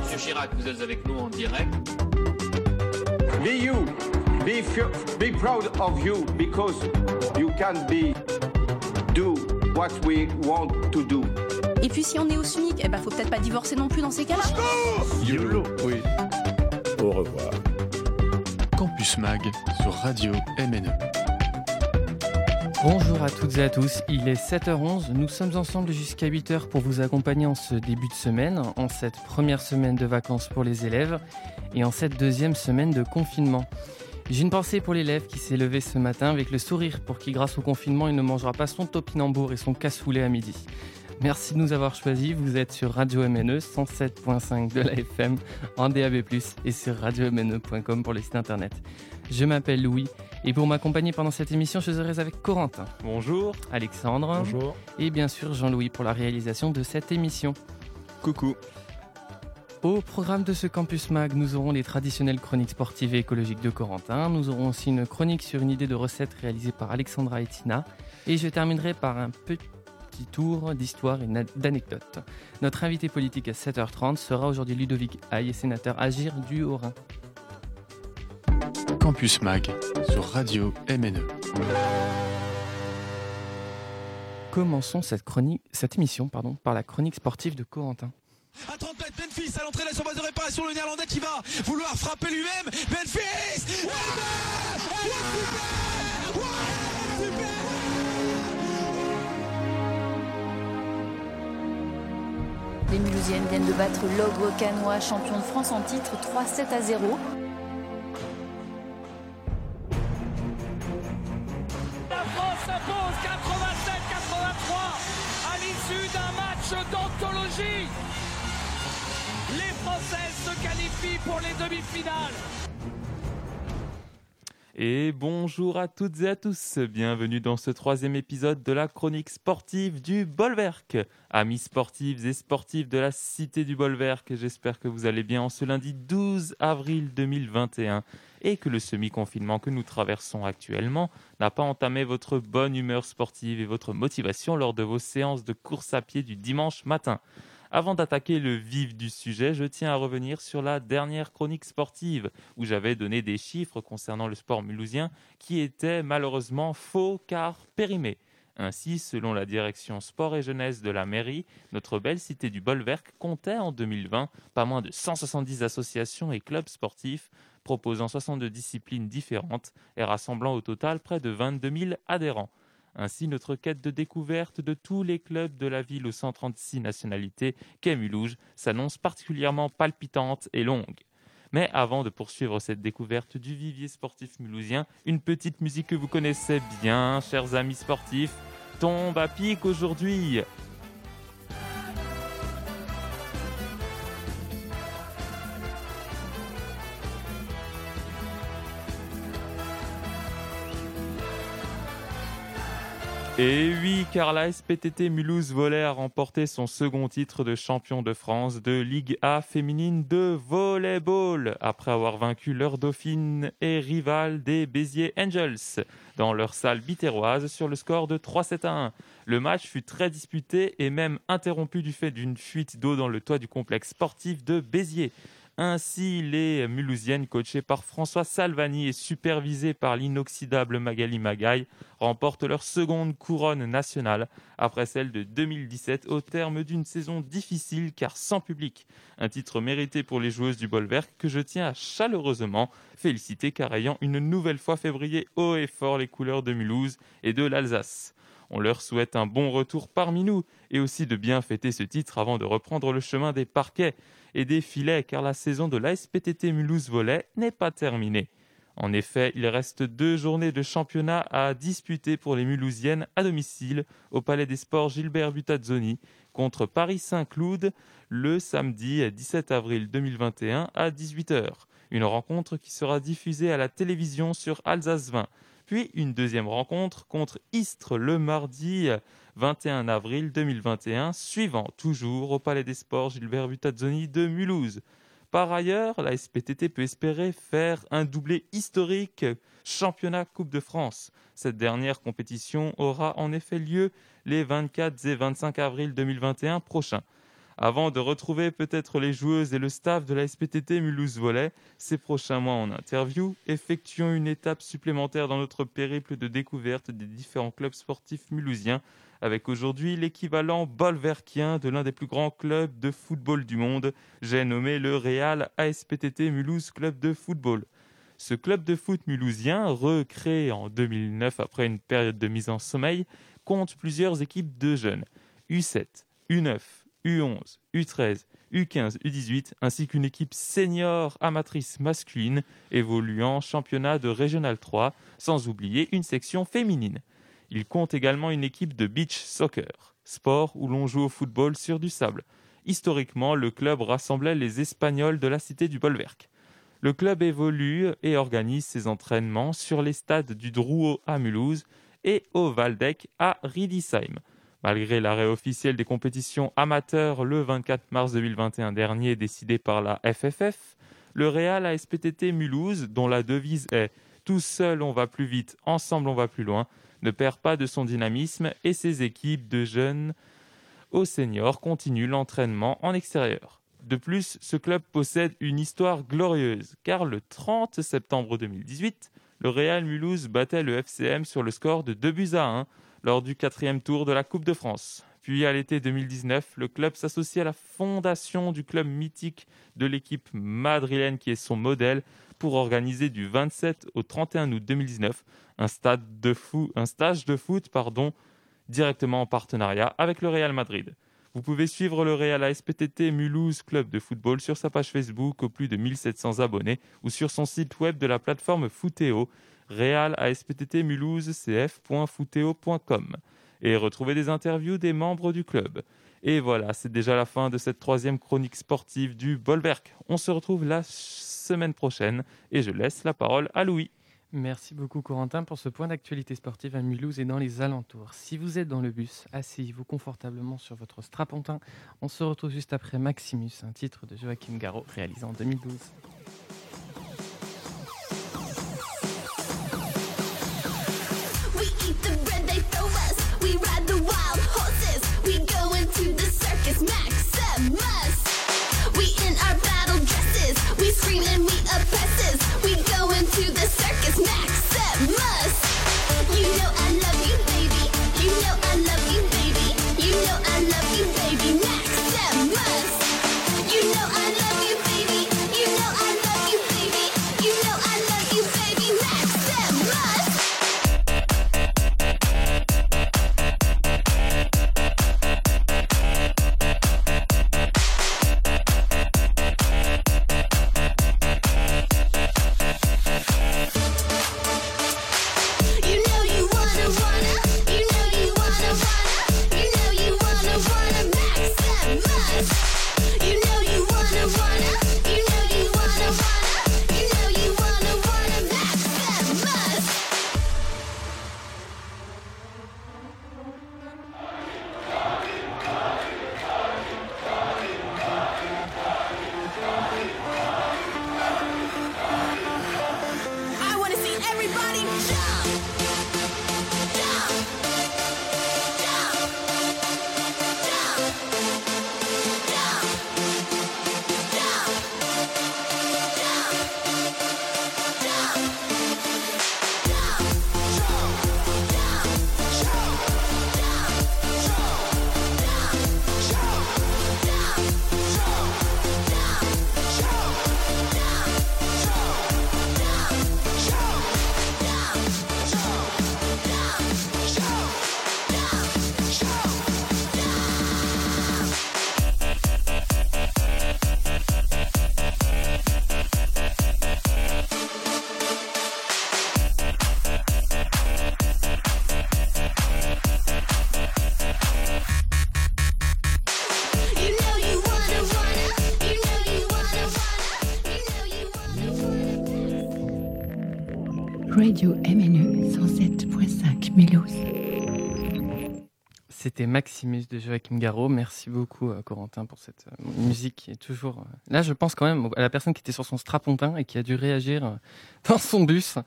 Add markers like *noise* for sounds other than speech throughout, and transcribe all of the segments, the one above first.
Monsieur Chirac, vous êtes avec nous en direct. Be you. Be, be proud of you because you can be do what we want to do. Et puis si on est au SMIC, eh ben faut peut-être pas divorcer non plus dans ces cas-là. YOLO, oui. Au revoir. Campus Mag sur Radio MNE. Bonjour à toutes et à tous, il est 7h11, nous sommes ensemble jusqu'à 8h pour vous accompagner en ce début de semaine, en cette première semaine de vacances pour les élèves et en cette deuxième semaine de confinement. J'ai une pensée pour l'élève qui s'est levé ce matin avec le sourire pour qui grâce au confinement il ne mangera pas son topinambour et son cassoulet à midi. Merci de nous avoir choisis. Vous êtes sur Radio MNE 107.5 de la FM en DAB+, et sur radiomne.com pour les sites internet. Je m'appelle Louis et pour m'accompagner pendant cette émission, je serai avec Corentin. Bonjour. Alexandre. Bonjour. Et bien sûr Jean-Louis pour la réalisation de cette émission. Coucou. Au programme de ce Campus Mag, nous aurons les traditionnelles chroniques sportives et écologiques de Corentin. Nous aurons aussi une chronique sur une idée de recette réalisée par Alexandra et Tina. Et je terminerai par un petit tour d'histoire et d'anecdotes. Notre invité politique à 7h30 sera aujourd'hui Ludovic Haye, sénateur Agir du Haut-Rhin. Campus Mag sur Radio MNE. Commençons cette, chronique, cette émission pardon, par la chronique sportive de Corentin. À 30 mètres, Memphis à l'entrée de la surface de réparation, le néerlandais qui va vouloir frapper lui-même. Memphis Les Mulhousiennes viennent de battre l'Ogre Canois, champion de France en titre 3-7 à 0. Se qualifient pour les demi-finales. Et bonjour à toutes et à tous, bienvenue dans ce troisième épisode de la chronique sportive du Bolwerk. Amis sportifs et sportifs de la cité du Bolwerk, j'espère que vous allez bien en ce lundi 12 avril 2021 et que le semi-confinement que nous traversons actuellement n'a pas entamé votre bonne humeur sportive et votre motivation lors de vos séances de course à pied du dimanche matin. Avant d'attaquer le vif du sujet, je tiens à revenir sur la dernière chronique sportive où j'avais donné des chiffres concernant le sport mulhousien qui étaient malheureusement faux car périmés. Ainsi, selon la direction sport et jeunesse de la mairie, notre belle cité du Bolwerk comptait en 2020 pas moins de 170 associations et clubs sportifs proposant 62 disciplines différentes et rassemblant au total près de 22 000 adhérents. Ainsi, notre quête de découverte de tous les clubs de la ville aux 136 nationalités qu'est Mulhouse s'annonce particulièrement palpitante et longue. Mais avant de poursuivre cette découverte du vivier sportif mulhousien, une petite musique que vous connaissez bien, chers amis sportifs, tombe à pic aujourd'hui. Et oui, car la SPTT Mulhouse Volley a remporté son second titre de champion de France de Ligue A féminine de volleyball, après avoir vaincu leur dauphine et rivale des Béziers Angels dans leur salle bitéroise sur le score de 3-7 à 1. Le match fut très disputé et même interrompu du fait d'une fuite d'eau dans le toit du complexe sportif de Béziers. Ainsi, les Mulhousiennes, coachées par François Salvani et supervisées par l'inoxydable Magali Magaille, remportent leur seconde couronne nationale après celle de 2017 au terme d'une saison difficile car sans public. Un titre mérité pour les joueuses du Bolwerk que je tiens à chaleureusement féliciter car ayant une nouvelle fois février haut et fort les couleurs de Mulhouse et de l'Alsace. On leur souhaite un bon retour parmi nous et aussi de bien fêter ce titre avant de reprendre le chemin des parquets et des filets car la saison de l'ASPTT Mulhouse Volley n'est pas terminée. En effet, il reste deux journées de championnat à disputer pour les Mulhousiennes à domicile au Palais des Sports Gilbert Butazzoni contre Paris Saint-Cloud le samedi 17 avril 2021 à 18h. Une rencontre qui sera diffusée à la télévision sur Alsace 20. Puis une deuxième rencontre contre Istres le mardi 21 avril 2021, suivant toujours au Palais des Sports Gilbert Butazzoni de Mulhouse. Par ailleurs, la SPTT peut espérer faire un doublé historique championnat Coupe de France. Cette dernière compétition aura en effet lieu les 24 et 25 avril 2021 prochains. Avant de retrouver peut-être les joueuses et le staff de la SPTT Mulhouse Volley ces prochains mois en interview, effectuons une étape supplémentaire dans notre périple de découverte des différents clubs sportifs mulhousiens, avec aujourd'hui l'équivalent bolverkien de l'un des plus grands clubs de football du monde, j'ai nommé le Real ASPTT Mulhouse Club de Football. Ce club de foot mulhousien, recréé en 2009 après une période de mise en sommeil, compte plusieurs équipes de jeunes, U7, U9, U11, U13, U15, U18, ainsi qu'une équipe senior amatrice masculine évoluant championnat de Régional 3, sans oublier une section féminine. Il compte également une équipe de beach soccer, sport où l'on joue au football sur du sable. Historiquement, le club rassemblait les Espagnols de la cité du Bolwerk. Le club évolue et organise ses entraînements sur les stades du Drouot à Mulhouse et au Waldeck à Riedisheim. Malgré l'arrêt officiel des compétitions amateurs le 24 mars 2021 dernier décidé par la FFF, le Real ASPTT Mulhouse, dont la devise est Tout seul on va plus vite, ensemble on va plus loin, ne perd pas de son dynamisme et ses équipes de jeunes aux seniors continuent l'entraînement en extérieur. De plus, ce club possède une histoire glorieuse, car le 30 septembre 2018, le Real Mulhouse battait le FCM sur le score de 2 buts à 1 lors du quatrième tour de la Coupe de France. Puis à l'été 2019, le club s'associe à la fondation du club mythique de l'équipe madrilène qui est son modèle pour organiser du 27 au 31 août 2019 un, stage de foot directement en partenariat avec le Real Madrid. Vous pouvez suivre le Real ASPTT Mulhouse Club de football sur sa page Facebook aux plus de 1700 abonnés ou sur son site web de la plateforme Footeo Real ASPTT Mulhouse cf.footeo.com et retrouver des interviews des membres du club. Et voilà, c'est déjà la fin de cette troisième chronique sportive du Bolwerk. On se retrouve la semaine prochaine et je laisse la parole à Louis. Merci beaucoup Corentin pour ce point d'actualité sportive à Mulhouse et dans les alentours. Si vous êtes dans le bus, asseyez-vous confortablement sur votre strapontin. On se retrouve juste après Maximus, un titre de Joachim Garraud réalisé en 2012. We in our battle dresses. We scream and we. We go into the circus. Max. Radio MNE 107.5 Mulhouse. C'était Maximus de Joachim Garraud. Merci beaucoup, euh, Corentin, pour cette euh, musique qui est toujours. Euh, là, je pense quand même à la personne qui était sur son strapontin et qui a dû réagir *laughs* dans son bus.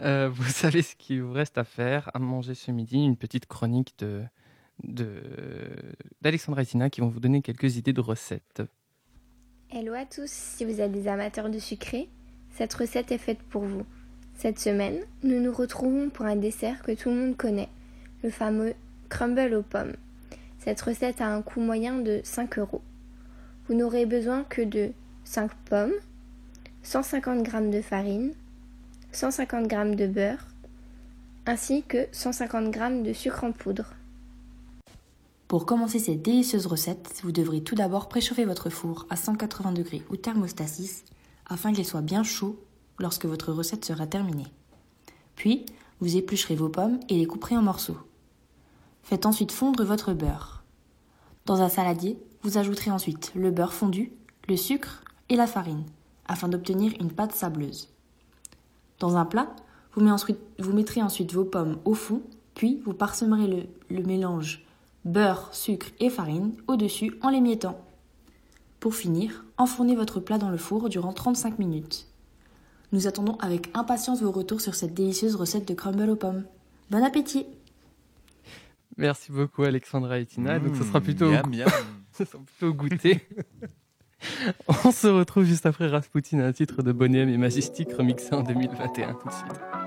vous *laughs* savez ce qu'il vous reste à faire, à manger ce midi, une petite chronique de, d'Alexandra et Tina qui vont vous donner quelques idées de recettes. Hello à tous, si vous êtes des amateurs de sucré, cette recette est faite pour vous. Cette semaine, nous nous retrouvons pour un dessert que tout le monde connaît, le fameux crumble aux pommes. Cette recette a un coût moyen de 5 euros. Vous n'aurez besoin que de 5 pommes, 150 g de farine, 150 g de beurre, ainsi que 150 g de sucre en poudre. Pour commencer cette délicieuse recette, vous devrez tout d'abord préchauffer votre four à 180 degrés ou thermostat 6 afin qu'il soit bien chaud lorsque votre recette sera terminée. Puis, vous éplucherez vos pommes et les couperez en morceaux. Faites ensuite fondre votre beurre. Dans un saladier, vous ajouterez ensuite le beurre fondu, le sucre et la farine afin d'obtenir une pâte sableuse. Dans un plat, vous, mettrez ensuite vos pommes au fond, puis vous parsemerez le, mélange beurre, sucre et farine au-dessus en l'émiettant. Pour finir, enfournez votre plat dans le four durant 35 minutes. Nous attendons avec impatience vos retours sur cette délicieuse recette de crumble aux pommes. Bon appétit Merci beaucoup Alexandra et Tina. Donc ce sera mmh, plutôt, *laughs* ce sera plutôt goûté. On se retrouve juste après Rasputin, un titre de Bonhomme et Majestic remixé en 2021 tout de suite.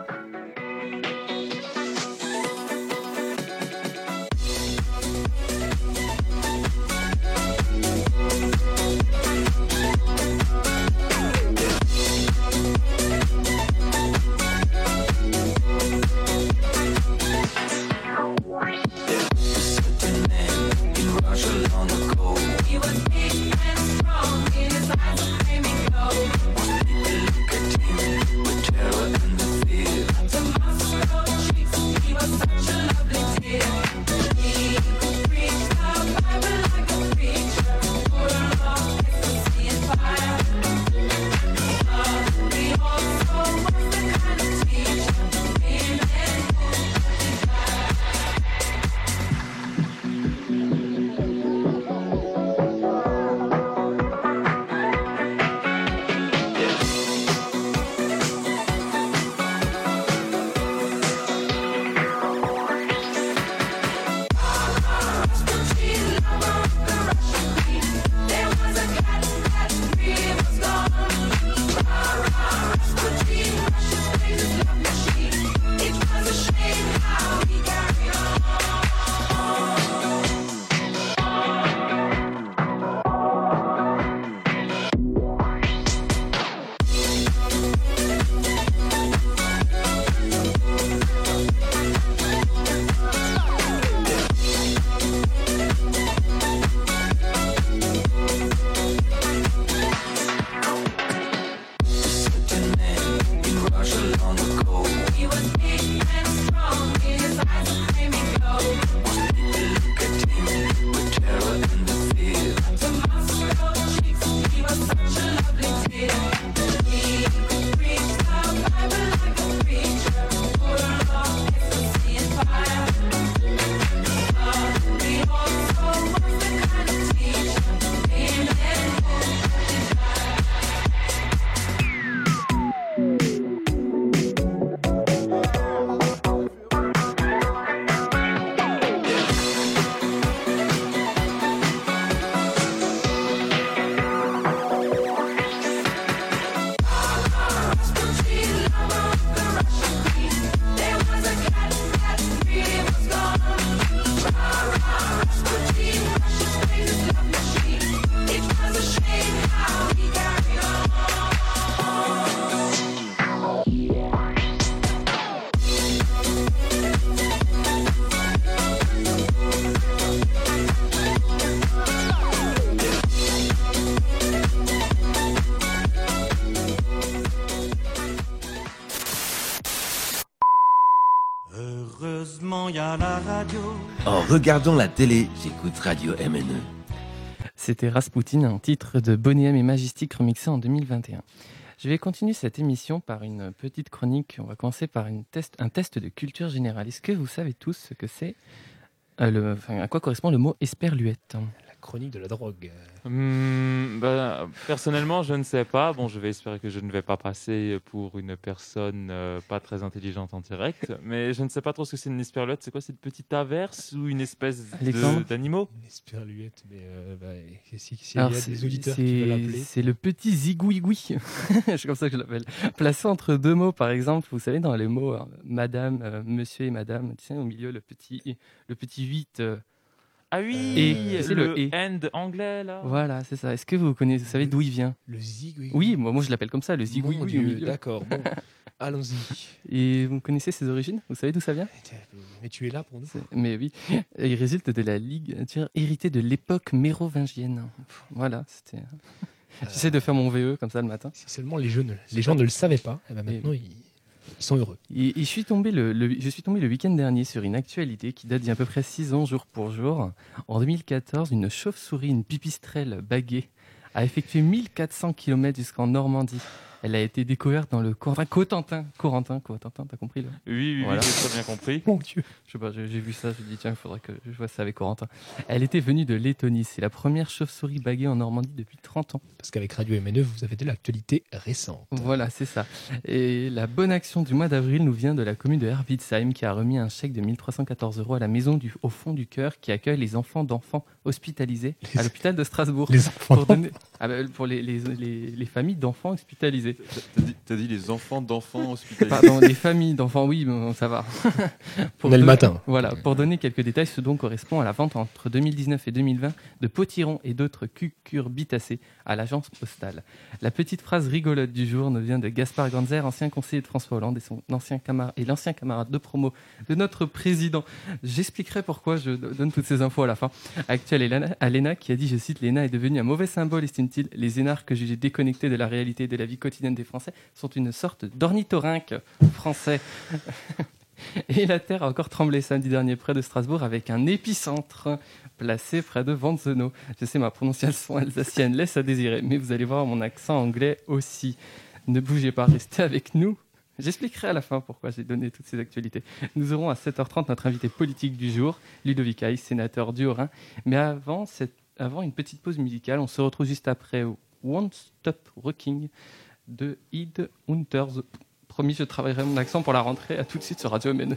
Regardons la télé, j'écoute Radio MNE. C'était Rasputin, un titre de Bonnie et Majestic remixé en 2021. Je vais continuer cette émission par une petite chronique. On va commencer par un test de culture générale. Est-ce que vous savez tous ce que c'est, euh, à quoi correspond le mot esperluette chronique de la drogue. Hmm, bah, personnellement, je ne sais pas. Bon, je vais espérer que je ne vais pas passer pour une personne euh, pas très intelligente en direct. Mais je ne sais pas trop ce que c'est une esperluette. C'est quoi cette petite averse ou une espèce d'animaux? Une esperluette, mais euh, bah, si- y a c'est- des auditeurs qui veulent c'est appeler. c'est le petit zigouigoui. *laughs* c'est comme ça que je l'appelle. Placé entre deux mots, par exemple, vous savez, dans les mots euh, madame, euh, monsieur et madame, tu sais, au milieu, le petit, le petit 8. Euh, Ah oui, et, c'est le, le et. end anglais là. Voilà, c'est ça. Est-ce que vous connaissez, vous savez d'où il vient? Le zigouigoui. Oui, moi, moi je l'appelle comme ça, le zigouigoui. D'accord, bon, *laughs* allons-y. Et vous connaissez ses origines? Vous savez d'où ça vient? Mais tu es là pour nous. C'est- Mais oui, il résulte de la ligature héritée de l'époque mérovingienne. Voilà, c'était. J'essaie de faire mon VE comme ça le matin. Si seulement les, jeunes, les gens ne le savaient pas, et ben maintenant ils, ils sont heureux. Je suis tombé le, le- je suis tombé le week-end dernier sur une actualité qui date d'il y a à peu près 6 ans jour pour jour. En 2014, une chauve-souris, une pipistrelle baguée, a effectué 1400 km jusqu'en Normandie. Elle a été découverte dans le Corentin. Cotentin, Corentin, Cotentin, t'as compris là? Oui, oui, j'ai très bien compris. Mon Dieu. Je sais pas, j'ai vu ça, je me dis tiens, il faudrait que je vois ça avec Corentin. Elle était venue de Lettonie. C'est la première chauve-souris baguée en Normandie depuis 30 ans. Parce qu'avec Radio MNE, vous avez de l'actualité récente. Voilà, c'est ça. Et la bonne action du mois d'avril nous vient de la commune de Herbitzheim qui a remis un chèque de 1314 euros à la maison du, au fond du cœur qui accueille les enfants d'enfants hospitalisés à l'hôpital de Strasbourg. Les enfants pour, donner- Ah bah, pour les, les, les- les familles d'enfants hospitalisés. T'as dit, dit les enfants d'enfants hospitalisés. Pardon, les familles d'enfants, oui, bon, ça va. *laughs* On est le matin. Voilà, pour donner quelques détails, ce don correspond à la vente entre 2019 et 2020 de potirons et d'autres cucurbitacées à l'agence postale. La petite phrase rigolote du jour nous vient de Gaspard Ganzer, ancien conseiller de François Hollande et, son ancien camarade, et l'ancien camarade de promo de notre président. J'expliquerai pourquoi je donne toutes ces infos à la fin. Actuel Elena- à l'ENA qui a dit, je cite, l'ENA est devenu un mauvais symbole, estime-t-il. Les énarques que j'ai déconnectés de la réalité et de la vie quotidienne des Français sont une sorte d'ornithorynque français. *laughs* Et la Terre a encore tremblé samedi dernier près de Strasbourg avec un épicentre placé près de Vanzeno. Je sais, ma prononciation alsacienne laisse à désirer, mais vous allez voir mon accent anglais aussi. Ne bougez pas, restez avec nous. J'expliquerai à la fin pourquoi j'ai donné toutes ces actualités. Nous aurons à 7h30 notre invité politique du jour, Ludovic Haye, sénateur du Haut-Rhin. Mais avant, cette- avant une petite pause musicale, on se retrouve juste après Won't Stop Rocking de Id Hunters. Promis, je travaillerai mon accent pour la rentrée. À tout de suite sur Radio MN.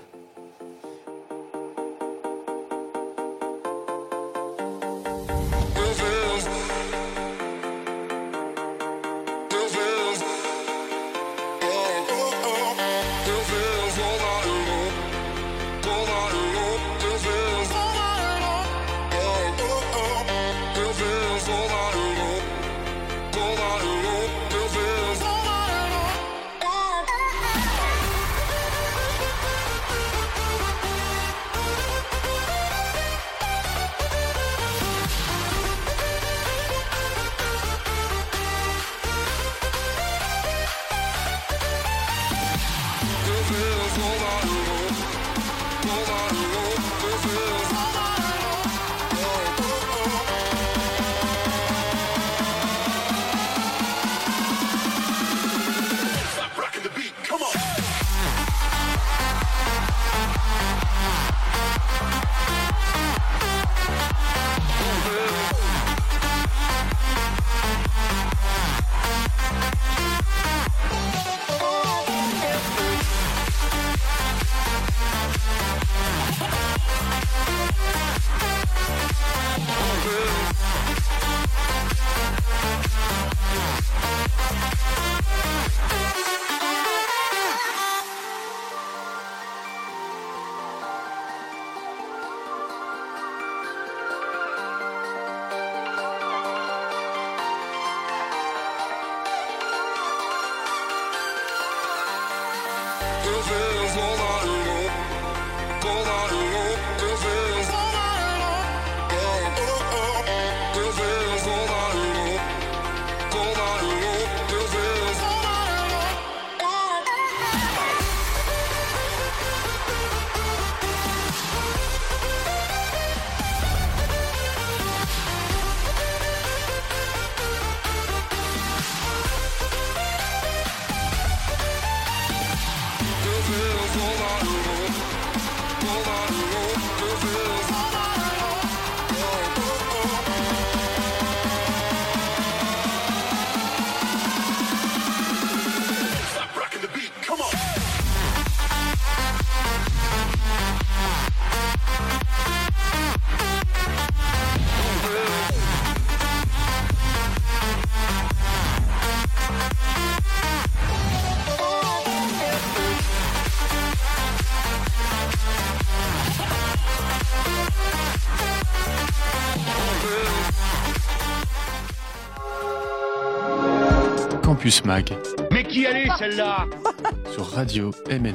Campus Mag. Mais qui allait celle-là *laughs* Sur Radio MNE.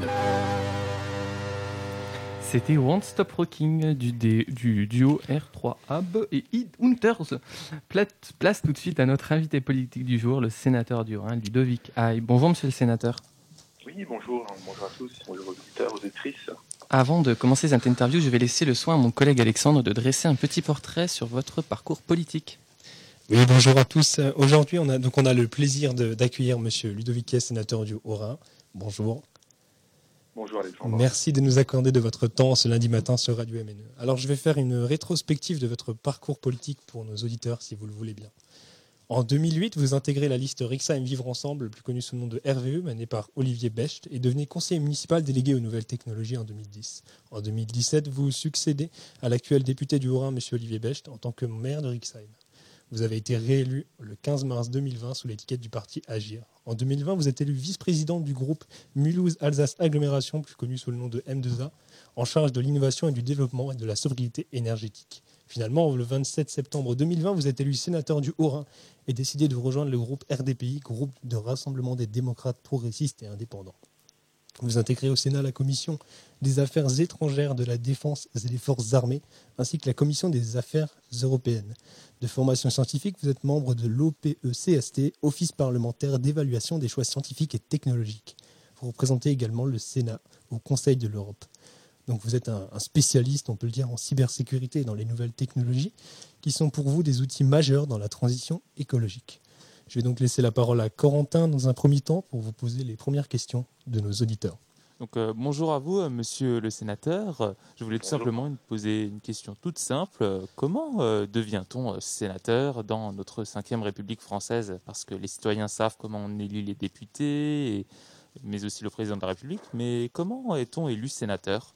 C'était One Stop Rocking du, du duo R3 Hub et Id Hunters. Place tout de suite à notre invité politique du jour, le sénateur du Rhin, Ludovic Aïe. Bonjour monsieur le sénateur. Oui, bonjour. Bonjour à tous. Bonjour aux auditeurs, aux auditrices. Avant de commencer cette interview, je vais laisser le soin à mon collègue Alexandre de dresser un petit portrait sur votre parcours politique. Oui, bonjour à tous. Aujourd'hui, on a, donc on a le plaisir d'accueillir Monsieur Ludovic sénateur du Haut-Rhin. Bonjour. Bonjour Alexandre. Merci de nous accorder de votre temps ce lundi matin sur Radio MNE. Alors je vais faire une rétrospective de votre parcours politique pour nos auditeurs si vous le voulez bien. En 2008, vous intégrez la liste Rixheim Vivre Ensemble, plus connue sous le nom de RVE, menée par Olivier Becht, et devenez conseiller municipal délégué aux nouvelles technologies en 2010. En 2017, vous succédez à l'actuel député du Haut-Rhin, M. Olivier Becht, en tant que maire de Rixheim. Vous avez été réélu le 15 mars 2020 sous l'étiquette du parti Agir. En 2020, vous êtes élu vice-président du groupe Mulhouse-Alsace Agglomération, plus connu sous le nom de M2A, en charge de l'innovation et du développement et de la sobriété énergétique. Finalement, le 27 septembre 2020, vous êtes élu sénateur du Haut-Rhin et décidé de rejoindre le groupe RDPI, groupe de rassemblement des démocrates progressistes et indépendants. Vous intégrez au Sénat la commission des affaires étrangères, de la défense et des forces armées, ainsi que la commission des affaires européennes. De formation scientifique, vous êtes membre de l'OPECST, Office parlementaire d'évaluation des choix scientifiques et technologiques. Vous représentez également le Sénat au Conseil de l'Europe. Donc vous êtes un, spécialiste, on peut le dire, en cybersécurité et dans les nouvelles technologies, qui sont pour vous des outils majeurs dans la transition écologique. Je vais donc laisser la parole à Corentin dans un premier temps pour vous poser les premières questions de nos auditeurs. Donc, euh, bonjour à vous, euh, monsieur le sénateur. Je voulais tout simplement vous poser une question toute simple. Comment euh, devient-on sénateur dans notre 5 République française? Parce que les citoyens savent comment on élit les députés, mais aussi le président de la République. Mais comment est-on élu sénateur?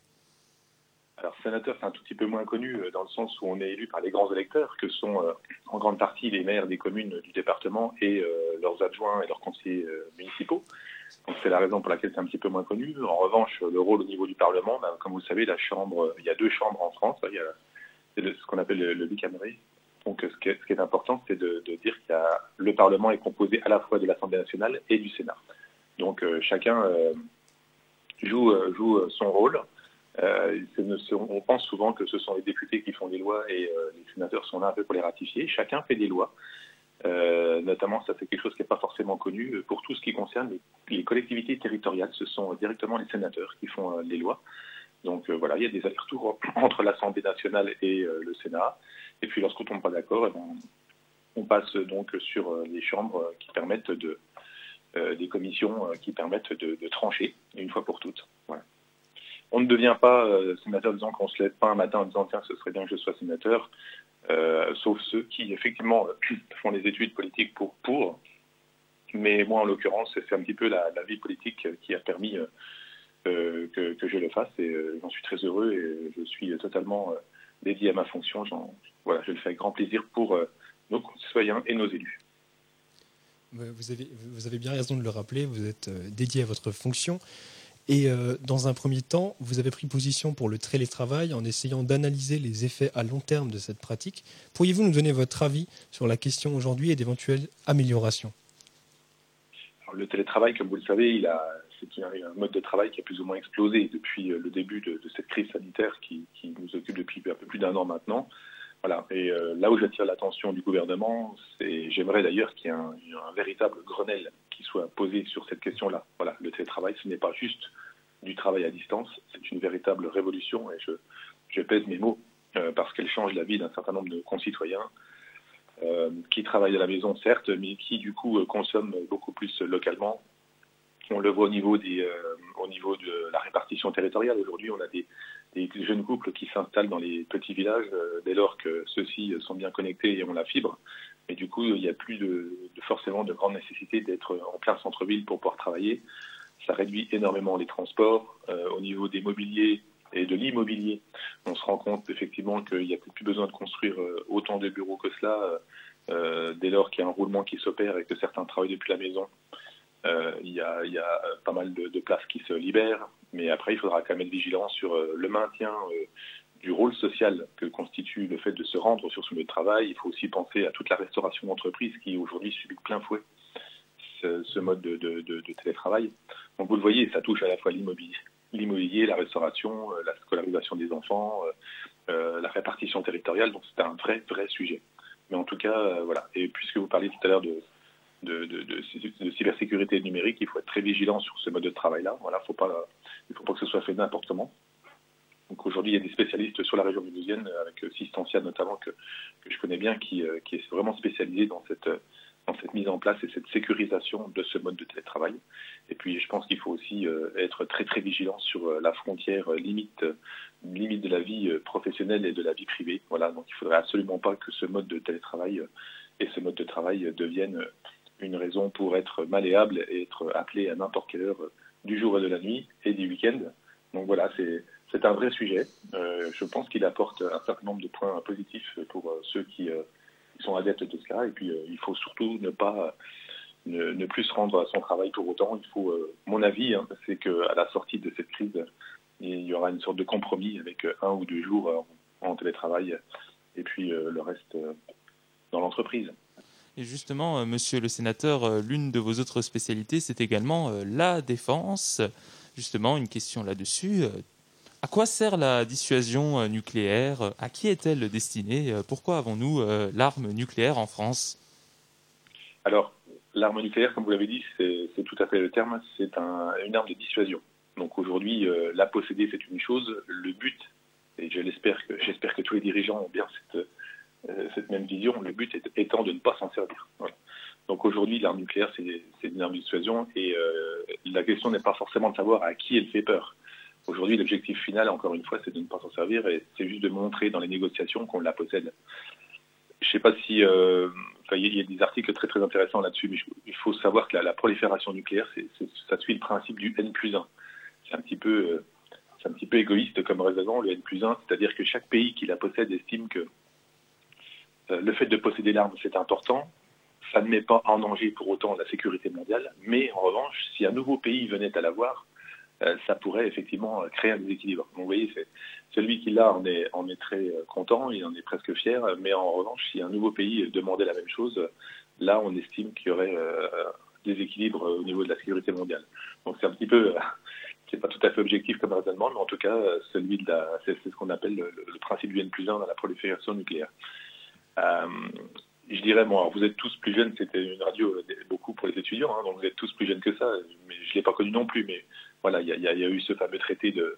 Alors, sénateur, c'est un tout petit peu moins connu dans le sens où on est élu par les grands électeurs, que sont en grande partie les maires des communes du département et leurs adjoints et leurs conseillers municipaux. Donc c'est la raison pour laquelle c'est un petit peu moins connu. En revanche, le rôle au niveau du Parlement, ben, comme vous savez, la chambre, il y a deux chambres en France. Il y a ce qu'on appelle le, le. Donc ce qui est, important, c'est de, dire qu'il y a le Parlement est composé à la fois de l'Assemblée nationale et du Sénat. Donc euh, chacun euh, joue, euh, joue son rôle. On pense souvent que ce sont les députés qui font des lois et les sénateurs sont là un peu pour les ratifier. Chacun fait des lois. Euh, notamment, ça c'est quelque chose qui n'est pas forcément connu. Pour tout ce qui concerne les, collectivités territoriales, ce sont directement les sénateurs qui font euh, les lois. Donc euh, voilà, il y a des allers-retours entre l'Assemblée nationale et le Sénat. Et puis lorsqu'on ne tombe pas d'accord, eh ben, on passe donc sur les chambres qui permettent de, des commissions qui permettent de, trancher une fois pour toutes. Voilà. On ne devient pas sénateur en disant qu'on se lève pas un matin en disant tiens ce serait bien que je sois sénateur. Euh, sauf ceux qui effectivement font les études politiques pour. Mais moi, en l'occurrence, c'est un petit peu la, vie politique qui a permis euh, que, je le fasse et euh, j'en suis très heureux et je suis totalement dédié à ma fonction. Voilà, je le fais avec grand plaisir pour nos concitoyens et nos élus. Vous avez bien raison de le rappeler, vous êtes dédié à votre fonction. Et euh, dans un premier temps, vous avez pris position pour le télétravail en essayant d'analyser les effets à long terme de cette pratique. Pourriez-vous nous donner votre avis sur la question aujourd'hui et d'éventuelles améliorations? Le télétravail, comme vous le savez, c'est un, mode de travail qui a plus ou moins explosé depuis euh, le début de, cette crise sanitaire qui, nous occupe depuis un peu plus d'un an maintenant. Voilà. Et euh, là où j'attire l'attention du gouvernement, c'est j'aimerais d'ailleurs qu'il y ait un, un, véritable Grenelle qui soit posé sur cette question-là. Voilà, le télétravail, ce n'est pas juste du travail à distance, c'est une véritable révolution et je, pèse mes mots euh, parce qu'elle change la vie d'un certain nombre de concitoyens euh, qui travaillent à la maison, certes, mais qui du coup consomment beaucoup plus localement. On le voit au niveau, des, au niveau de la répartition territoriale. Aujourd'hui, on a des, jeunes couples qui s'installent dans les petits villages euh, dès lors que ceux-ci sont bien connectés et ont la fibre. Mais du coup, il n'y a plus de, forcément de grande nécessité d'être en plein centre-ville pour pouvoir travailler. Ça réduit énormément les transports. Euh, au niveau des mobiliers et de l'immobilier, on se rend compte effectivement qu'il n'y a plus besoin de construire euh, autant de bureaux que cela dès lors qu'il y a un roulement qui s'opère et que certains travaillent depuis la maison. il, y a, pas mal de, places qui se libèrent. Mais après, il faudra quand même être vigilant sur euh, le maintien euh, du rôle social que constitue le fait de se rendre sur son lieu de travail. Il faut aussi penser à toute la restauration d'entreprise qui aujourd'hui subit plein fouet ce, mode de, télétravail. Donc vous le voyez, ça touche à la fois l'immobilier, la restauration, euh, la scolarisation des enfants, euh, euh, la répartition territoriale. Donc c'est un vrai, vrai sujet. Mais en tout cas, voilà. Et puisque vous parliez tout à l'heure de, cybersécurité numérique, il faut être très vigilant sur ce mode de travail-là. Voilà, il ne faut pas que ce soit fait n'importe comment. Donc aujourd'hui, il y a des spécialistes sur la région mulhousienne, avec Sistentia notamment, que, que je connais bien, qui, qui est vraiment spécialisé dans cette, dans cette mise en place et cette sécurisation de ce mode de télétravail. Et puis, je pense qu'il faut aussi euh, être très très vigilant sur euh, la frontière euh, limite, limite de la vie professionnelle et de la vie privée. Voilà, donc il ne faudrait absolument pas que ce mode de télétravail et ce mode de travail deviennent une raison pour être malléable et être appelé à n'importe quelle heure du jour et de la nuit et du week-end. Donc voilà, c'est c'est un vrai sujet. Euh, je pense qu'il apporte un certain nombre de points positifs pour euh, ceux qui, euh, qui, sont adeptes de cela. Et puis, il faut surtout ne pas ne, plus se rendre à son travail pour autant. Il faut, mon avis, hein, c'est qu'à la sortie de cette crise, il y aura une sorte de compromis avec un ou deux jours en télétravail et puis le reste dans l'entreprise. Et justement, monsieur le sénateur, l'une de vos autres spécialités, c'est également la défense. Justement, une question là-dessus. À quoi sert la dissuasion euh, nucléaire? À qui est-elle destinée? Pourquoi avons-nous euh, l'arme nucléaire en France? Alors, l'arme nucléaire, comme vous l'avez dit, c'est tout à fait le terme, c'est un, une arme de dissuasion. Donc aujourd'hui, euh, la posséder, c'est une chose. Le but, et je l'espère que *laughs* j'espère que tous les dirigeants ont bien cette, euh, même vision, le but étant de ne pas s'en servir. Donc aujourd'hui, l'arme nucléaire, c'est une arme de dissuasion, et euh, la question n'est pas forcément de savoir à qui elle fait peur. Aujourd'hui, l'objectif final, encore une fois, c'est de ne pas s'en servir et c'est juste de montrer dans les négociations qu'on la possède. Je ne sais pas si. Euh, il y a des articles très très intéressants là-dessus, mais il faut savoir que la, prolifération nucléaire, ça suit le principe du N plus 1. C'est un petit peu. Euh, un petit peu égoïste comme raison, le N plus 1, c'est-à-dire que chaque pays qui la possède estime que euh, le fait de posséder l'arme, c'est important. Ça ne met pas en danger pour autant la sécurité mondiale, mais en revanche, si un nouveau pays venait à l'avoir, ça pourrait effectivement créer un déséquilibre. Vous voyez, c'est celui qui l'a, on est, très content, il en est presque fier, mais en revanche, si un nouveau pays demandait la même chose, là, on estime qu'il y aurait euh, déséquilibre au niveau de la sécurité mondiale. Donc c'est un petit peu, euh, c'est pas tout à fait objectif comme raisonnement, mais en tout cas, celui de c'est, ce qu'on appelle le, principe du N plus 1 dans la prolifération nucléaire. Euh, je dirais, bon, alors vous êtes tous plus jeunes, c'était une radio beaucoup pour les étudiants, hein, donc vous êtes tous plus jeunes que ça, mais je l'ai pas connu non plus, mais voilà, il y, a eu ce fameux traité de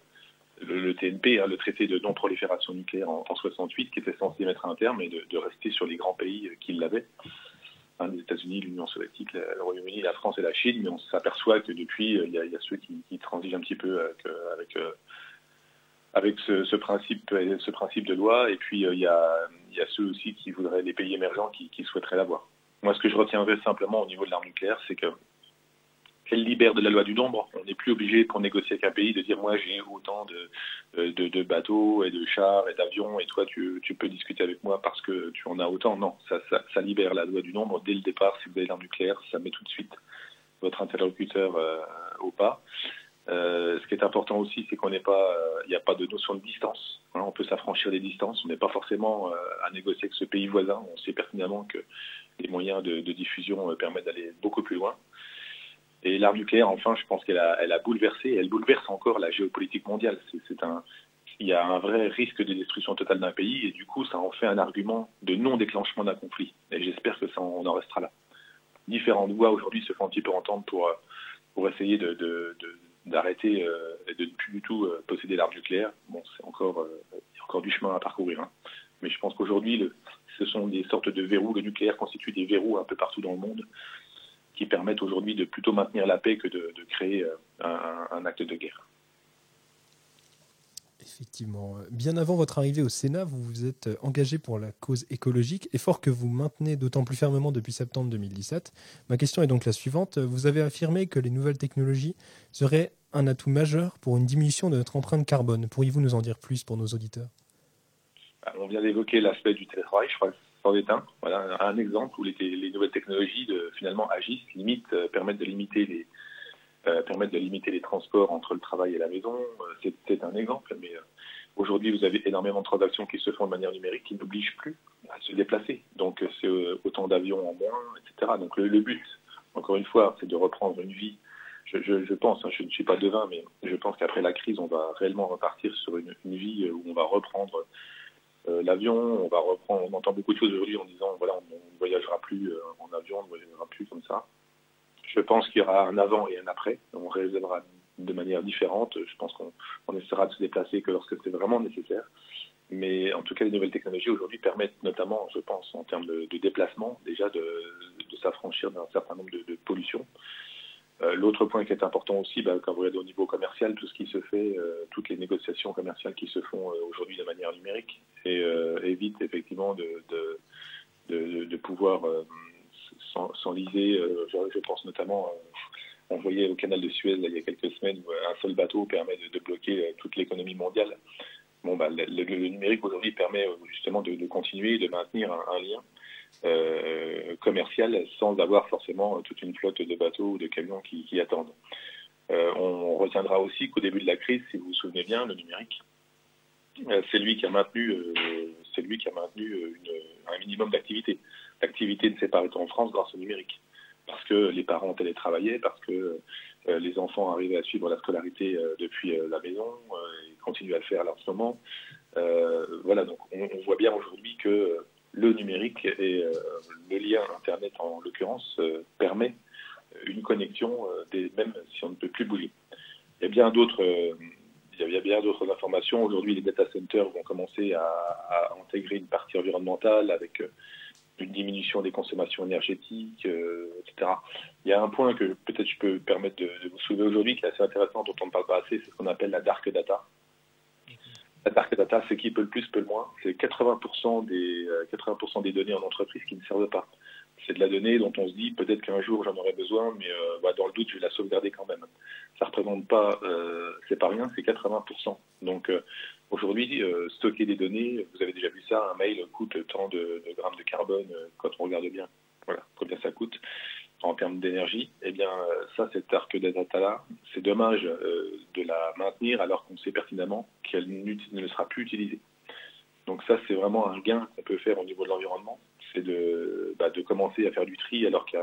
le, TNP, hein, le traité de non-prolifération nucléaire en, en 68, qui était censé mettre un terme et de, rester sur les grands pays qui l'avaient. Hein, les États-Unis, l'Union soviétique, le Royaume-Uni, la France et la Chine, mais on s'aperçoit que depuis, il y, a ceux qui, transigent un petit peu avec, avec, avec ce, principe, ce principe de loi, et puis il y, a, ceux aussi qui voudraient, les pays émergents qui, souhaiteraient l'avoir. Moi, ce que je retiendrai simplement au niveau de l'arme nucléaire, c'est que libère de la loi du nombre. On n'est plus obligé, pour négocier avec un pays, de dire moi j'ai autant de, de, bateaux et de chars et d'avions et toi tu, peux discuter avec moi parce que tu en as autant. Non, ça, ça, libère la loi du nombre dès le départ. Si vous avez l'arme nucléaire, ça met tout de suite votre interlocuteur euh, au pas. Euh, ce qui est important aussi, c'est qu'on n'est pas, il euh, n'y a pas de notion de distance. Hein, on peut s'affranchir des distances. On n'est pas forcément euh, à négocier avec ce pays voisin. On sait pertinemment que les moyens de diffusion permettent d'aller beaucoup plus loin. Et l'arme nucléaire, enfin, je pense qu'elle a, bouleversé, elle bouleverse encore la géopolitique mondiale. Il y a un vrai risque de destruction totale d'un pays et du coup, ça en fait un argument de non-déclenchement d'un conflit. Et j'espère que ça, on en restera là. Différentes voix aujourd'hui se font un petit peu entendre pour, pour essayer d'arrêter euh, et de ne plus du tout euh, posséder l'arme nucléaire. Bon, c'est encore, euh, encore du chemin à parcourir. Hein. Mais je pense qu'aujourd'hui, ce sont des sortes de verrous. Le nucléaire constitue des verrous un peu partout dans le monde qui permettent aujourd'hui de plutôt maintenir la paix que de, de créer un, un, acte de guerre. Effectivement. Bien avant votre arrivée au Sénat, vous vous êtes engagé pour la cause écologique, effort que vous maintenez d'autant plus fermement depuis septembre 2017. Ma question est donc la suivante. Vous avez affirmé que les nouvelles technologies seraient un atout majeur pour une diminution de notre empreinte carbone. Pourriez-vous nous en dire plus pour nos auditeurs? On vient d'évoquer l'aspect du télétravail, je crois que un. Voilà un exemple où les, les nouvelles technologies finalement agissent, limitent, euh, permettent de limiter les, euh, permettre de limiter les transports entre le travail et la maison. Euh, c'est un exemple, mais aujourd'hui, vous avez énormément de transactions qui se font de manière numérique qui n'obligent plus à se déplacer. Donc, c'est autant d'avions en moins, etc. Donc, le, le but, encore une fois, c'est de reprendre une vie. Je, pense, hein, je ne suis pas devin, mais je pense qu'après la crise, on va réellement repartir sur une, vie où on va reprendre l'avion, on va reprendre, on entend beaucoup de choses aujourd'hui en disant voilà, on ne voyagera plus en avion, on ne voyagera plus comme ça. Je pense qu'il y aura un avant et un après. On réalisera de manière différente. Je pense qu'on essaiera de se déplacer que lorsque c'est vraiment nécessaire. Mais en tout cas, les nouvelles technologies aujourd'hui permettent notamment, je pense, en termes de, déplacement, déjà de, s'affranchir d'un certain nombre de, pollutions. Euh, l'autre point qui est important aussi, bah, quand vous regardez au niveau commercial, tout ce qui se fait, euh, toutes les négociations commerciales qui se font euh, aujourd'hui de manière numérique, et évite effectivement de, de pouvoir s'enliser. Je, je, pense notamment on voyait au canal de Suez il y a quelques semaines où un seul bateau permet de, bloquer toute l'économie mondiale. Bon, bah, le, numérique aujourd'hui permet euh, justement de, continuer, de maintenir un, lien euh, commercial sans avoir forcément toute une flotte de bateaux ou de camions qui, attendent. Euh, on retiendra aussi qu'au début de la crise, si vous vous souvenez bien, le numérique, c'est lui qui a maintenu, c'est lui qui a maintenu un minimum d'activité. L'activité ne s'est pas arrêtée en France grâce au numérique, parce que les parents télétravaillaient, parce que les enfants arrivaient à suivre la scolarité depuis la maison continuent à le faire là en ce moment. Euh, voilà, donc on, voit bien aujourd'hui que le numérique et euh, le lien Internet en l'occurrence euh, permet une connexion, des, même si on ne peut plus bouger. Il y a bien d'autres il informations. Aujourd'hui, les data centers vont commencer à, intégrer une partie environnementale avec une diminution des consommations énergétiques, etc. Il y a un point que peut-être je peux permettre de vous soulever aujourd'hui qui est assez intéressant, dont on ne parle pas assez, c'est ce qu'on appelle la dark data. C'est qui peut le plus, peut le moins. C'est 80% des, 80% euh, des données en entreprise qui ne servent pas. C'est de la donnée dont on se dit peut-être qu'un jour j'en aurai besoin, mais euh, bah, dans le doute, je vais la sauvegarder quand même. Ça représente pas, euh, c'est pas rien, c'est 80%. Donc aujourd'hui, stocker des données, vous avez déjà vu ça, un mail coûte tant de, de grammes de carbone quand on regarde bien. Voilà, combien ça coûte en termes d'énergie, eh bien, euh, ça, cette arc data-là, c'est dommage euh, de la maintenir alors qu'on sait pertinemment qu'elle ne sera plus utilisée. Donc ça, c'est vraiment un gain qu'on peut faire au niveau de l'environnement, c'est de, bah, commencer à faire du tri alors que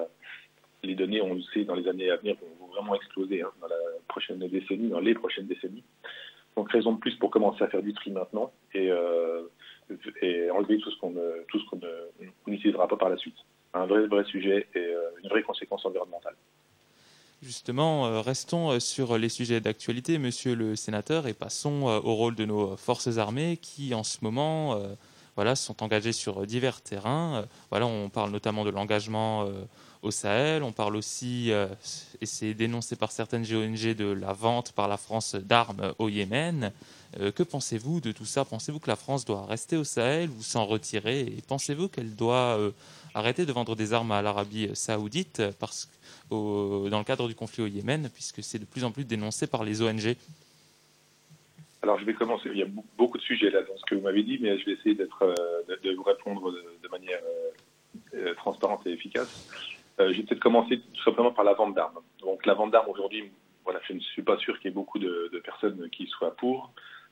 les données, on le sait, dans les années à venir, vont vraiment exploser hein, dans la prochaine décennie, dans les prochaines décennies. Donc raison de plus pour commencer à faire du tri maintenant et, euh, enlever tout ce qu'on n'utilisera pas par la suite un vrai, sujet et euh, une vraie conséquence environnementale. Justement, euh, restons euh, sur les sujets d'actualité, monsieur le sénateur, et passons au rôle de nos forces armées qui, en ce moment, voilà, sont engagées sur divers terrains. Voilà, on parle notamment de l'engagement au Sahel, on parle aussi, et c'est dénoncé par certaines ONG, de la vente par la France d'armes au Yémen. que pensez-vous de tout ça? Pensez-vous que la France doit rester au Sahel ou s'en retirer? Et pensez-vous qu'elle doit arrêter de vendre des armes à l'Arabie saoudite parce, au, dans le cadre du conflit au Yémen, puisque c'est de plus en plus dénoncé par les ONG alors je vais commencer. Il y a beaucoup de sujets là dans ce que vous m'avez dit, mais je vais essayer d'être, euh, de, vous répondre de, manière euh, euh, transparente et efficace. je vais peut-être commencer tout simplement par la vente d'armes. Donc la vente d'armes aujourd'hui, voilà, je ne suis pas sûr qu'il y ait beaucoup de, personnes qui soient pour.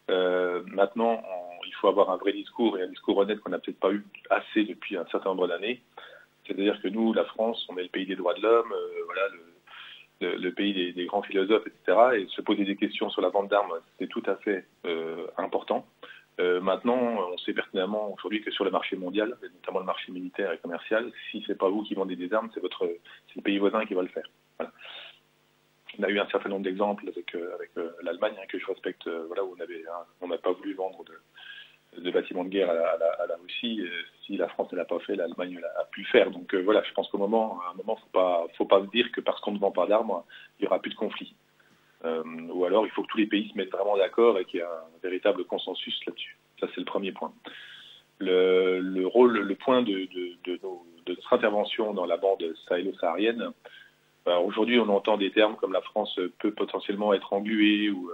maintenant, il faut avoir un vrai discours et un discours honnête qu'on n'a peut-être pas eu assez depuis un certain nombre d'années. C'est-à-dire que nous, la France, on est le pays des droits de l'homme, euh, voilà, le, pays des, grands philosophes, etc. Et se poser des questions sur la vente d'armes, c'est tout à fait euh, important. Euh, maintenant, on sait pertinemment aujourd'hui que sur le marché mondial, notamment le marché militaire et commercial, si c'est pas vous qui vendez des armes, c'est votre, c'est le pays voisin qui va le faire. On a eu un certain nombre d'exemples avec, avec l'Allemagne hein, que je respecte, voilà, où on avait, hein, on n'a pas voulu vendre de, bâtiments de guerre à la, Russie. Euh, si la France ne l'a pas fait, l'Allemagne a pu le faire. Donc euh, voilà, je pense qu'au moment, à un moment, faut pas, faut pas se dire que parce qu'on ne vend pas d'armes, il n'y aura plus de conflit. Euh, ou alors, il faut que tous les pays se mettent vraiment d'accord et qu'il y ait un véritable consensus là-dessus. Ça, c'est le premier point. Le, rôle, le point de, notre intervention dans la bande sahélo-saharienne, ben, aujourd'hui, on entend des termes comme la France peut potentiellement être engluée ou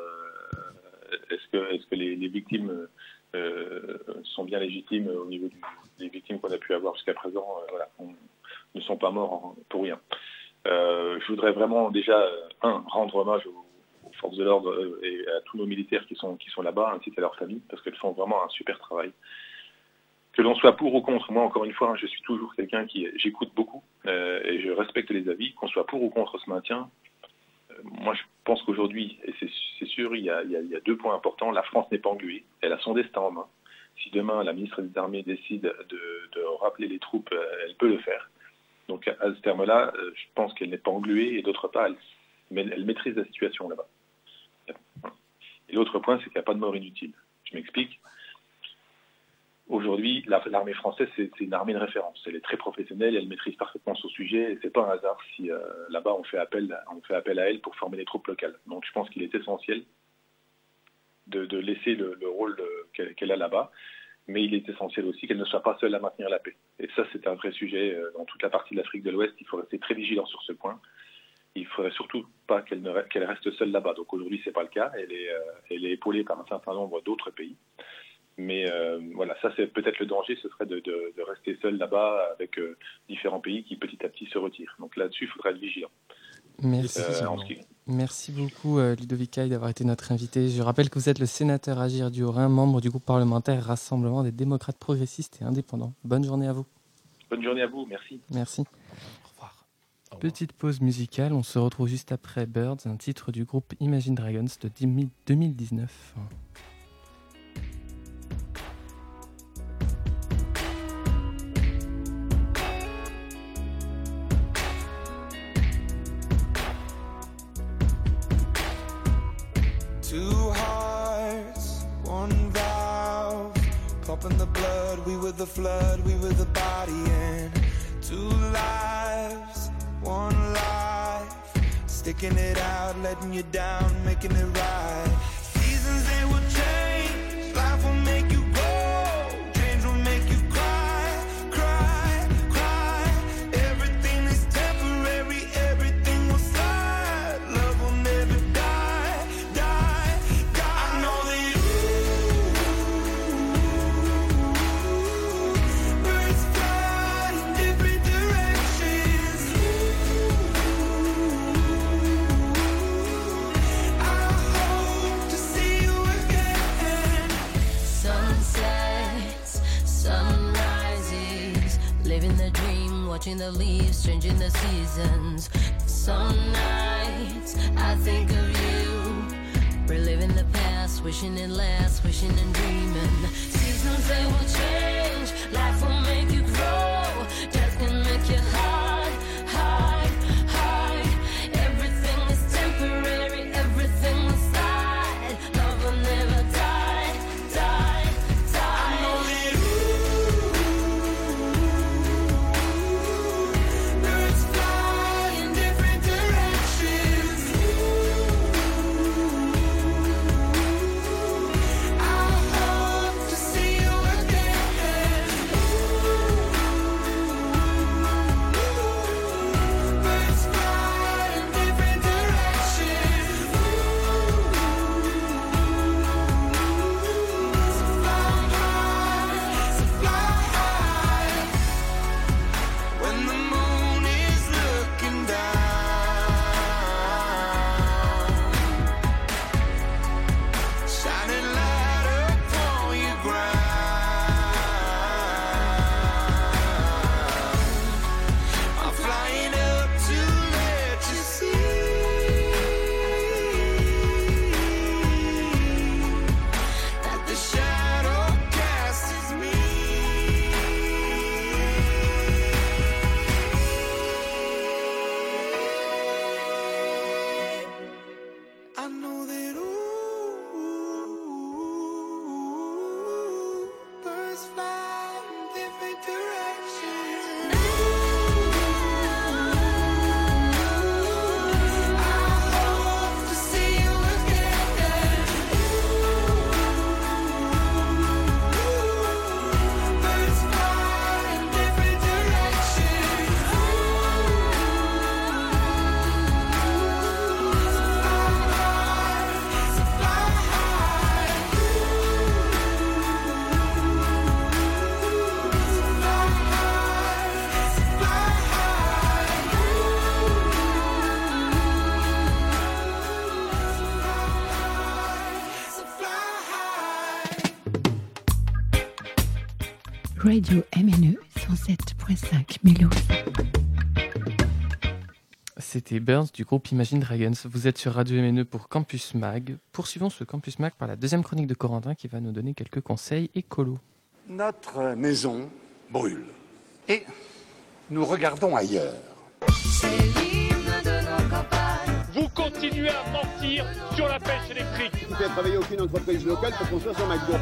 est-ce que, les, victimes euh, sont bien légitimes au niveau des victimes qu'on a pu avoir jusqu'à présent. Euh, voilà, ne sont pas morts pour rien. Euh, je voudrais vraiment déjà, un, rendre hommage aux, forces de l'ordre et à tous nos militaires qui sont, qui sont là-bas, ainsi qu'à leurs familles, parce qu'elles font vraiment un super travail. Que l'on soit pour ou contre, moi encore une fois, je suis toujours quelqu'un qui, j'écoute beaucoup et je respecte les avis, qu'on soit pour ou contre ce maintien. Euh, moi, je pense qu'aujourd'hui, et c'est sûr, il y, a, il, y a, deux points importants. La France n'est pas engluée. Elle a son destin en main. Si demain la ministre des Armées décide de, rappeler les troupes, euh, elle peut le faire. Donc à ce terme-là, euh, je pense qu'elle n'est pas engluée et d'autre part, elle, elle, maîtrise la situation là-bas. Et l'autre point, c'est qu'il n'y a pas de mort inutile. Je m'explique. Aujourd'hui, l'armée française, c'est une armée de référence. Elle est très professionnelle, elle maîtrise parfaitement son sujet. Et c'est pas un hasard si euh, là-bas on fait appel, on fait appel à elle pour former des troupes locales. Donc, je pense qu'il est essentiel de, laisser le, le rôle qu'elle qu a là-bas, mais il est essentiel aussi qu'elle ne soit pas seule à maintenir la paix. Et ça, c'est un vrai sujet euh, dans toute la partie de l'Afrique de l'Ouest. Il faut rester très vigilant sur ce point. Il faudrait surtout pas qu'elle qu reste seule là-bas. Donc aujourd'hui, c'est pas le cas. Elle est, euh, elle est épaulée par un certain nombre d'autres pays. Mais euh, voilà, ça c'est peut-être le danger, ce serait de, de, de rester seul là-bas avec euh, différents pays qui petit à petit se retirent. Donc là-dessus, il faudra être vigilant. Merci. Merci beaucoup Ludovic d'avoir été notre invité. Je rappelle que vous êtes le sénateur Agir du Haut-Rhin, membre du groupe parlementaire Rassemblement des démocrates progressistes et indépendants. Bonne journée à vous. Bonne journée à vous, merci. Merci. Petite pause musicale, on se retrouve juste après Birds, un titre du groupe Imagine Dragons de 2019. in the blood. We were the flood, we were the body, and two lives, one life. Sticking it out, letting you down, making it right. Seasons they will change, life will make you watching the leaves changing the seasons. Some nights I think of you, reliving the past, wishing it lasts, wishing and dreaming. Seasons they will change, life will make Radio MNE 107.5 Mulhouse. c'était Burns du groupe Imagine Dragons. Vous êtes sur Radio MNE pour Campus Mag. Poursuivons ce Campus Mag par la deuxième chronique de Corentin qui va nous donner quelques conseils écolos. Notre maison brûle. Et nous regardons ailleurs. Vous continuez à mentir sur la pêche électrique. Vous faites travailler aucune entreprise locale pour construire son McDo.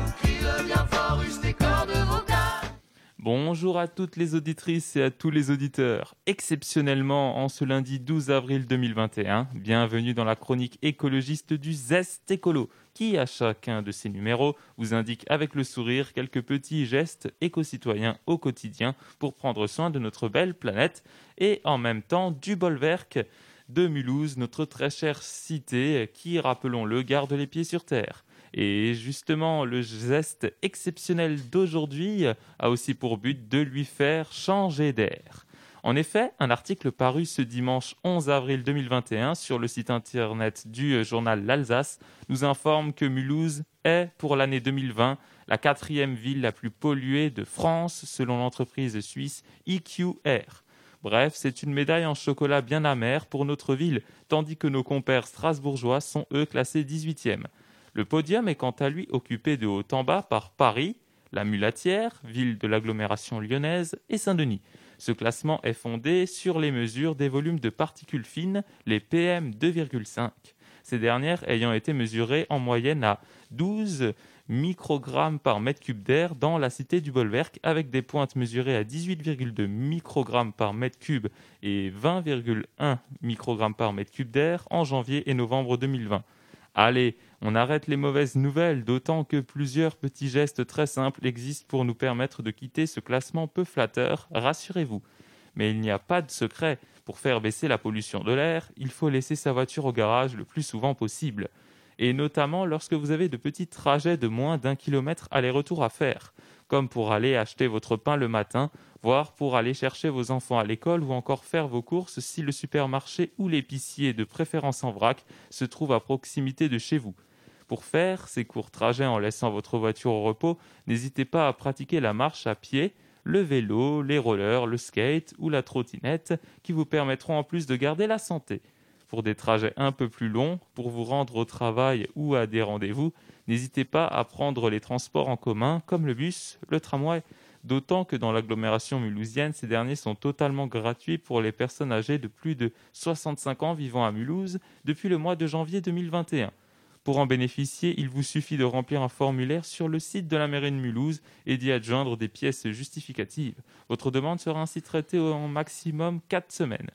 Bonjour à toutes les auditrices et à tous les auditeurs. Exceptionnellement, en ce lundi 12 avril 2021, bienvenue dans la chronique écologiste du Zest Écolo, qui, à chacun de ses numéros, vous indique avec le sourire quelques petits gestes éco-citoyens au quotidien pour prendre soin de notre belle planète et en même temps du bolwerk de Mulhouse, notre très chère cité qui, rappelons-le, garde les pieds sur terre. Et justement, le geste exceptionnel d'aujourd'hui a aussi pour but de lui faire changer d'air. En effet, un article paru ce dimanche 11 avril 2021 sur le site internet du journal L'Alsace nous informe que Mulhouse est, pour l'année 2020, la quatrième ville la plus polluée de France selon l'entreprise suisse EQR. Bref, c'est une médaille en chocolat bien amère pour notre ville, tandis que nos compères strasbourgeois sont eux classés 18e. Le podium est quant à lui occupé de haut en bas par Paris, la Mulatière, ville de l'agglomération lyonnaise, et Saint-Denis. Ce classement est fondé sur les mesures des volumes de particules fines, les PM2,5. Ces dernières ayant été mesurées en moyenne à 12 microgrammes par mètre cube d'air dans la cité du Bolwerk, avec des pointes mesurées à 18,2 microgrammes par mètre cube et 20,1 microgrammes par mètre cube d'air en janvier et novembre 2020. Allez, on arrête les mauvaises nouvelles, d'autant que plusieurs petits gestes très simples existent pour nous permettre de quitter ce classement peu flatteur, rassurez-vous. Mais il n'y a pas de secret. Pour faire baisser la pollution de l'air, il faut laisser sa voiture au garage le plus souvent possible. Et notamment lorsque vous avez de petits trajets de moins d'un kilomètre aller-retour à faire, comme pour aller acheter votre pain le matin, voire pour aller chercher vos enfants à l'école ou encore faire vos courses si le supermarché ou l'épicier, de préférence en vrac, se trouve à proximité de chez vous. Pour faire ces courts trajets en laissant votre voiture au repos, n'hésitez pas à pratiquer la marche à pied, le vélo, les rollers, le skate ou la trottinette qui vous permettront en plus de garder la santé. Pour des trajets un peu plus longs, pour vous rendre au travail ou à des rendez-vous, n'hésitez pas à prendre les transports en commun comme le bus, le tramway, d'autant que dans l'agglomération mulhousienne, ces derniers sont totalement gratuits pour les personnes âgées de plus de 65 ans vivant à Mulhouse depuis le mois de janvier 2021. Pour en bénéficier, il vous suffit de remplir un formulaire sur le site de la mairie de Mulhouse et d'y adjoindre des pièces justificatives. Votre demande sera ainsi traitée en maximum 4 semaines.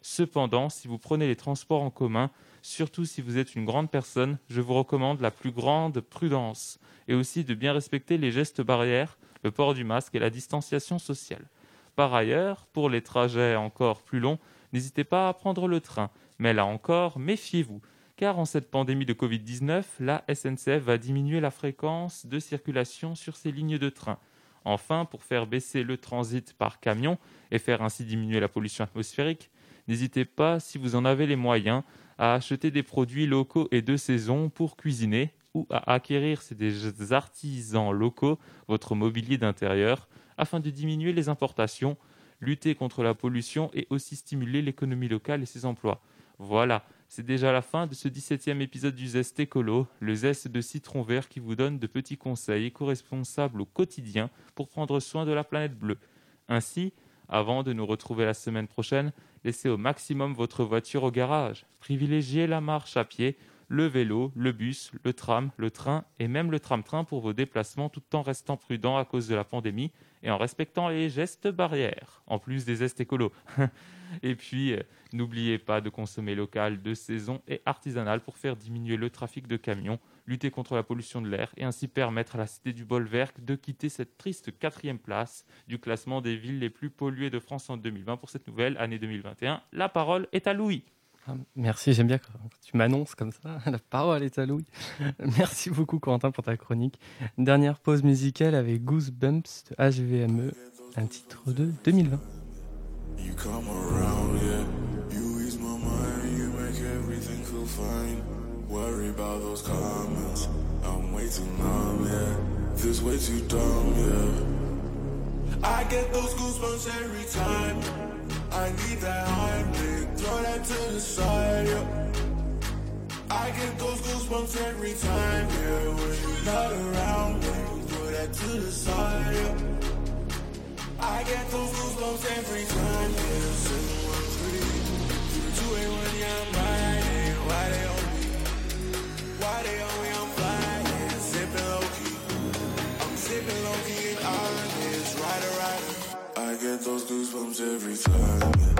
Cependant, si vous prenez les transports en commun, surtout si vous êtes une grande personne, je vous recommande la plus grande prudence et aussi de bien respecter les gestes barrières, le port du masque et la distanciation sociale. Par ailleurs, pour les trajets encore plus longs, n'hésitez pas à prendre le train, mais là encore, méfiez-vous car en cette pandémie de Covid-19, la SNCF va diminuer la fréquence de circulation sur ces lignes de train. Enfin, pour faire baisser le transit par camion et faire ainsi diminuer la pollution atmosphérique, n'hésitez pas, si vous en avez les moyens, à acheter des produits locaux et de saison pour cuisiner ou à acquérir des artisans locaux votre mobilier d'intérieur afin de diminuer les importations, lutter contre la pollution et aussi stimuler l'économie locale et ses emplois. Voilà, c'est déjà la fin de ce 17e épisode du Zest Écolo, le zeste de citron vert qui vous donne de petits conseils éco-responsables au quotidien pour prendre soin de la planète bleue. Ainsi, avant de nous retrouver la semaine prochaine, laissez au maximum votre voiture au garage. Privilégiez la marche à pied, le vélo, le bus, le tram, le train et même le tram-train pour vos déplacements tout en restant prudent à cause de la pandémie et en respectant les gestes barrières, en plus des gestes écolos. *laughs* Et puis, euh, n'oubliez pas de consommer local, de saison et artisanal pour faire diminuer le trafic de camions, lutter contre la pollution de l'air et ainsi permettre à la cité du Bolwerk de quitter cette triste quatrième place du classement des villes les plus polluées de France en 2020 pour cette nouvelle année 2021. La parole est à Louis. Ah, merci, j'aime bien quand tu m'annonces comme ça. *laughs* La parole est à Louis. *laughs* Merci beaucoup, Quentin, pour ta chronique. Dernière pause musicale avec Goosebumps de HVME, un titre de 2020. You come around, yeah. You ease my mind, you make everything feel fine. Worry about those comments. I'm way too yeah. This way too dumb, yeah. I get those goosebumps every time. I need that Heimlich, throw that to the side, yeah. I get those goosebumps every time, yeah. When you're not around, you throw that to the side, yeah. I get those goosebumps every time, yeah. Seven one three, two eight one, yeah, I'm riding. Why they on me? Why they on me? I'm flying, sipping low key. I'm sipping low key and honest, rider, rider. I get those goosebumps every time yeah.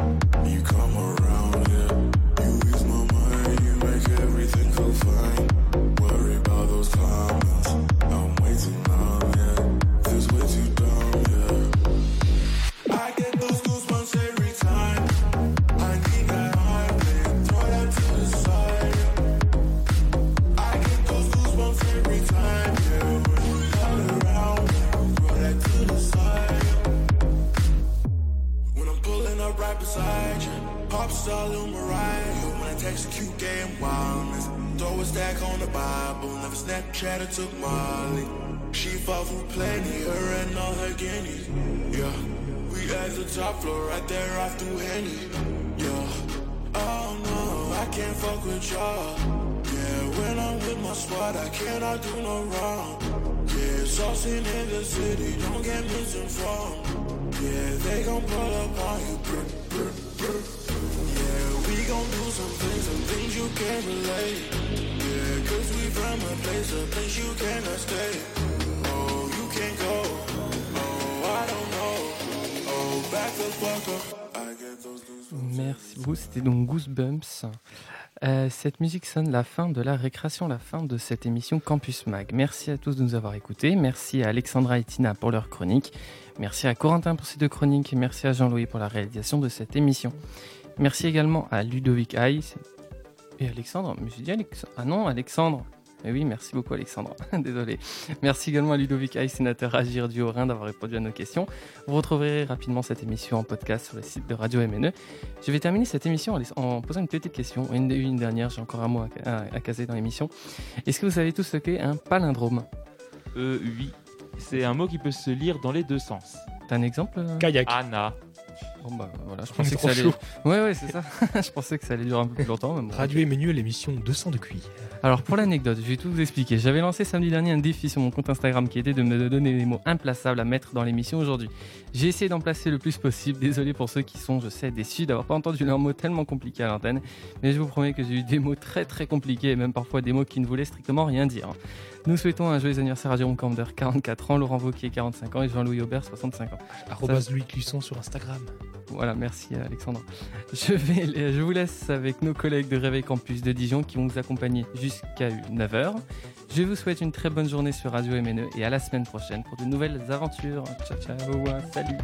Top floor, right there off through Henny. Yeah, oh no, I can't fuck with y'all. Yeah, when I'm with my squad, I cannot do no wrong. Yeah, saucing in the city, don't get misinformed. Yeah, they gon' pull up on you. Brr, brr, brr. Yeah, we gon' do some things, some things you can't relate. Yeah, cause we from a place, a place you cannot stay. Merci beaucoup, c'était donc Goosebumps. Euh, cette musique sonne la fin de la récréation, la fin de cette émission Campus Mag. Merci à tous de nous avoir écoutés. Merci à Alexandra et Tina pour leur chronique. Merci à Corentin pour ces deux chroniques. Et merci à Jean-Louis pour la réalisation de cette émission. Merci également à Ludovic Hay et Alexandre. Mais j'ai. Ah non, Alexandre. Mais oui, merci beaucoup Alexandre. *laughs* Désolé. Merci également à Ludovic Hay, sénateur Agir du Haut-Rhin, d'avoir répondu à nos questions. Vous retrouverez rapidement cette émission en podcast sur le site de Radio MNE. Je vais terminer cette émission en, en posant une petite question. Une, une dernière, j'ai encore un mot à, à, à caser dans l'émission. Est-ce que vous savez tous ce qu'est un palindrome? Euh, oui. C'est un mot qui peut se lire dans les deux sens. T'as un exemple? Kayak. Anna. Bon bah voilà, je pensais que ça allait. chaud. *laughs* Ouais ouais c'est ça. *laughs* je pensais que ça allait durer un peu plus longtemps. mais bon. Radio et menu, l'émission 200 de QI. Alors pour l'anecdote, je vais tout vous expliquer. J'avais lancé samedi dernier un défi sur mon compte Instagram qui était de me donner des mots implaçables à mettre dans l'émission aujourd'hui. J'ai essayé d'en placer le plus possible. Désolé pour ceux qui sont, je sais, déçus d'avoir pas entendu leurs mots tellement compliqués à l'antenne. Mais je vous promets que j'ai eu des mots très très compliqués et même parfois des mots qui ne voulaient strictement rien dire. Nous souhaitons un joyeux anniversaire à Jérôme Camder, 44 ans, Laurent Vauquier, 45 ans et Jean-Louis Aubert, 65 ans. Arrobas Louis Clusson sur Instagram. Voilà, merci Alexandre. Je, vais, je vous laisse avec nos collègues de Réveil Campus de Dijon qui vont vous accompagner jusqu'à 9h. Je vous souhaite une très bonne journée sur Radio MNE et à la semaine prochaine pour de nouvelles aventures. Ciao ciao, salut